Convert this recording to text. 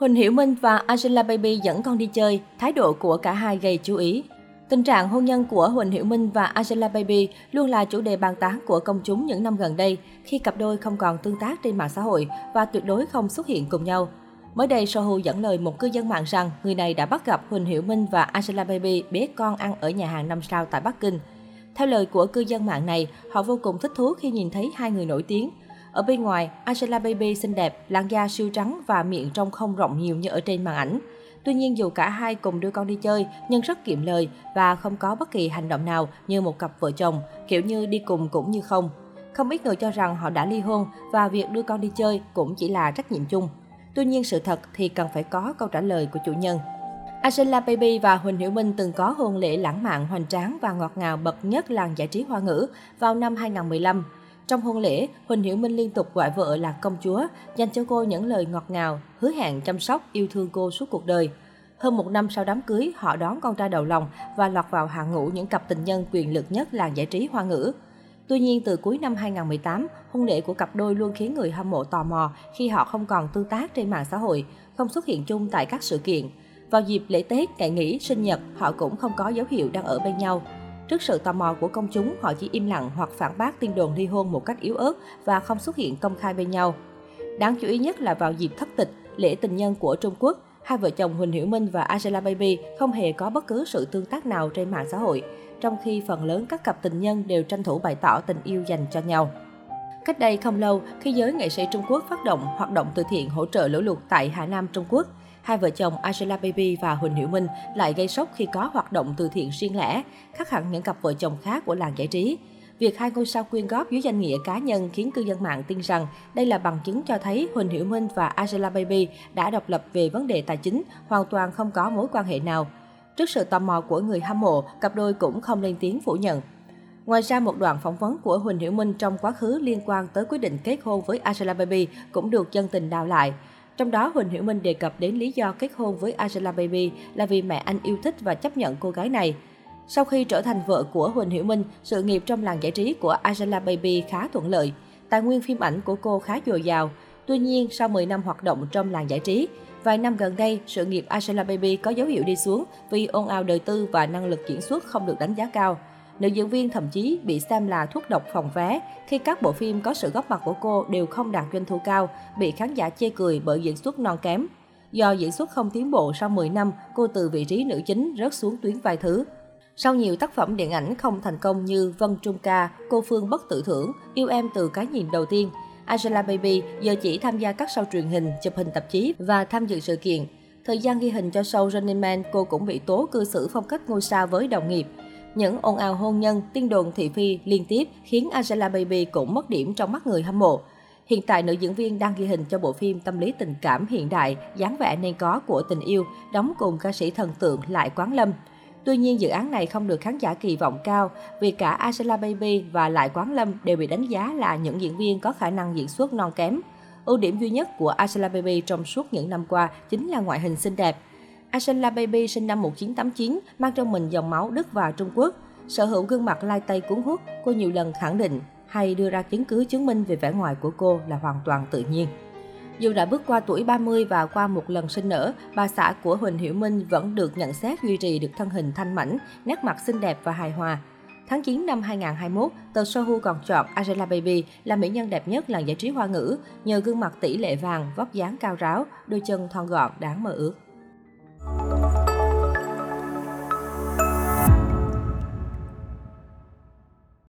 Huỳnh Hiểu Minh và Angela Baby dẫn con đi chơi, thái độ của cả hai gây chú ý. Tình trạng hôn nhân của Huỳnh Hiểu Minh và Angela Baby luôn là chủ đề bàn tán của công chúng những năm gần đây khi cặp đôi không còn tương tác trên mạng xã hội và tuyệt đối không xuất hiện cùng nhau. Mới đây, Sohu dẫn lời một cư dân mạng rằng người này đã bắt gặp Huỳnh Hiểu Minh và Angela Baby bế con ăn ở nhà hàng năm sao tại Bắc Kinh. Theo lời của cư dân mạng này, họ vô cùng thích thú khi nhìn thấy hai người nổi tiếng. Ở bên ngoài, Angela Baby xinh đẹp, làn da siêu trắng và miệng trông không rộng nhiều như ở trên màn ảnh. Tuy nhiên dù cả hai cùng đưa con đi chơi, nhưng rất kiệm lời và không có bất kỳ hành động nào như một cặp vợ chồng, kiểu như đi cùng cũng như không. Không ít người cho rằng họ đã ly hôn và việc đưa con đi chơi cũng chỉ là trách nhiệm chung. Tuy nhiên sự thật thì cần phải có câu trả lời của chủ nhân. Angela Baby và Huỳnh Hiểu Minh từng có hôn lễ lãng mạn, hoành tráng và ngọt ngào bậc nhất làng giải trí hoa ngữ vào năm 2015. Trong hôn lễ, Huỳnh Hiểu Minh liên tục gọi vợ là công chúa, dành cho cô những lời ngọt ngào, hứa hẹn chăm sóc, yêu thương cô suốt cuộc đời. Hơn một năm sau đám cưới, họ đón con trai đầu lòng và lọt vào hạng ngũ những cặp tình nhân quyền lực nhất làng giải trí hoa ngữ. Tuy nhiên, từ cuối năm 2018, hôn lễ của cặp đôi luôn khiến người hâm mộ tò mò khi họ không còn tương tác trên mạng xã hội, không xuất hiện chung tại các sự kiện. Vào dịp lễ Tết, ngày nghỉ, sinh nhật, họ cũng không có dấu hiệu đang ở bên nhau. Trước sự tò mò của công chúng, họ chỉ im lặng hoặc phản bác tin đồn ly hôn một cách yếu ớt và không xuất hiện công khai bên nhau. Đáng chú ý nhất là vào dịp thất tịch, lễ tình nhân của Trung Quốc, hai vợ chồng Huỳnh Hiểu Minh và Angela Baby không hề có bất cứ sự tương tác nào trên mạng xã hội, trong khi phần lớn các cặp tình nhân đều tranh thủ bày tỏ tình yêu dành cho nhau. Cách đây không lâu, khi giới nghệ sĩ Trung Quốc phát động hoạt động từ thiện hỗ trợ lũ lụt tại Hà Nam, Trung Quốc, hai vợ chồng Angela Baby và Huỳnh Hiểu Minh lại gây sốc khi có hoạt động từ thiện riêng lẻ, khác hẳn những cặp vợ chồng khác của làng giải trí. Việc hai ngôi sao quyên góp dưới danh nghĩa cá nhân khiến cư dân mạng tin rằng đây là bằng chứng cho thấy Huỳnh Hiểu Minh và Angela Baby đã độc lập về vấn đề tài chính, hoàn toàn không có mối quan hệ nào. Trước sự tò mò của người hâm mộ, cặp đôi cũng không lên tiếng phủ nhận. Ngoài ra, một đoạn phỏng vấn của Huỳnh Hiểu Minh trong quá khứ liên quan tới quyết định kết hôn với Angela Baby cũng được dân tình đào lại. Trong đó, Huỳnh Hiểu Minh đề cập đến lý do kết hôn với Angela Baby là vì mẹ anh yêu thích và chấp nhận cô gái này. Sau khi trở thành vợ của Huỳnh Hiểu Minh, sự nghiệp trong làng giải trí của Angela Baby khá thuận lợi. Tài nguyên phim ảnh của cô khá dồi dào. Tuy nhiên, sau 10 năm hoạt động trong làng giải trí, vài năm gần đây, sự nghiệp Angela Baby có dấu hiệu đi xuống vì ồn ào đời tư và năng lực diễn xuất không được đánh giá cao. Nữ diễn viên thậm chí bị xem là thuốc độc phòng vé khi các bộ phim có sự góp mặt của cô đều không đạt doanh thu cao, bị khán giả chê cười bởi diễn xuất non kém. Do diễn xuất không tiến bộ sau 10 năm, cô từ vị trí nữ chính rớt xuống tuyến vai thứ. Sau nhiều tác phẩm điện ảnh không thành công như Vân Trung Ca, Cô Phương Bất Tự Thưởng, Yêu Em từ cái nhìn đầu tiên, Angela Baby giờ chỉ tham gia các show truyền hình, chụp hình tạp chí và tham dự sự kiện. Thời gian ghi hình cho show Running Man, cô cũng bị tố cư xử phong cách ngôi sao với đồng nghiệp. Những ồn ào hôn nhân, tin đồn thị phi liên tiếp khiến Angela Baby cũng mất điểm trong mắt người hâm mộ. Hiện tại, nữ diễn viên đang ghi hình cho bộ phim tâm lý tình cảm hiện đại, dáng vẻ nên có của tình yêu, đóng cùng ca sĩ thần tượng Lại Quán Lâm. Tuy nhiên, dự án này không được khán giả kỳ vọng cao vì cả Angela Baby và Lại Quán Lâm đều bị đánh giá là những diễn viên có khả năng diễn xuất non kém. Ưu điểm duy nhất của Angela Baby trong suốt những năm qua chính là ngoại hình xinh đẹp. Angela Baby sinh năm 1989, mang trong mình dòng máu Đức và Trung Quốc. Sở hữu gương mặt lai tây cuốn hút, cô nhiều lần khẳng định hay đưa ra chứng cứ chứng minh về vẻ ngoài của cô là hoàn toàn tự nhiên. Dù đã bước qua tuổi 30 và qua một lần sinh nở, bà xã của Huỳnh Hiểu Minh vẫn được nhận xét duy trì được thân hình thanh mảnh, nét mặt xinh đẹp và hài hòa. Tháng 9 năm 2021, tờ Sohu còn chọn Angela Baby là mỹ nhân đẹp nhất làng giải trí hoa ngữ nhờ gương mặt tỷ lệ vàng, vóc dáng cao ráo, đôi chân thon gọn đáng mơ ước.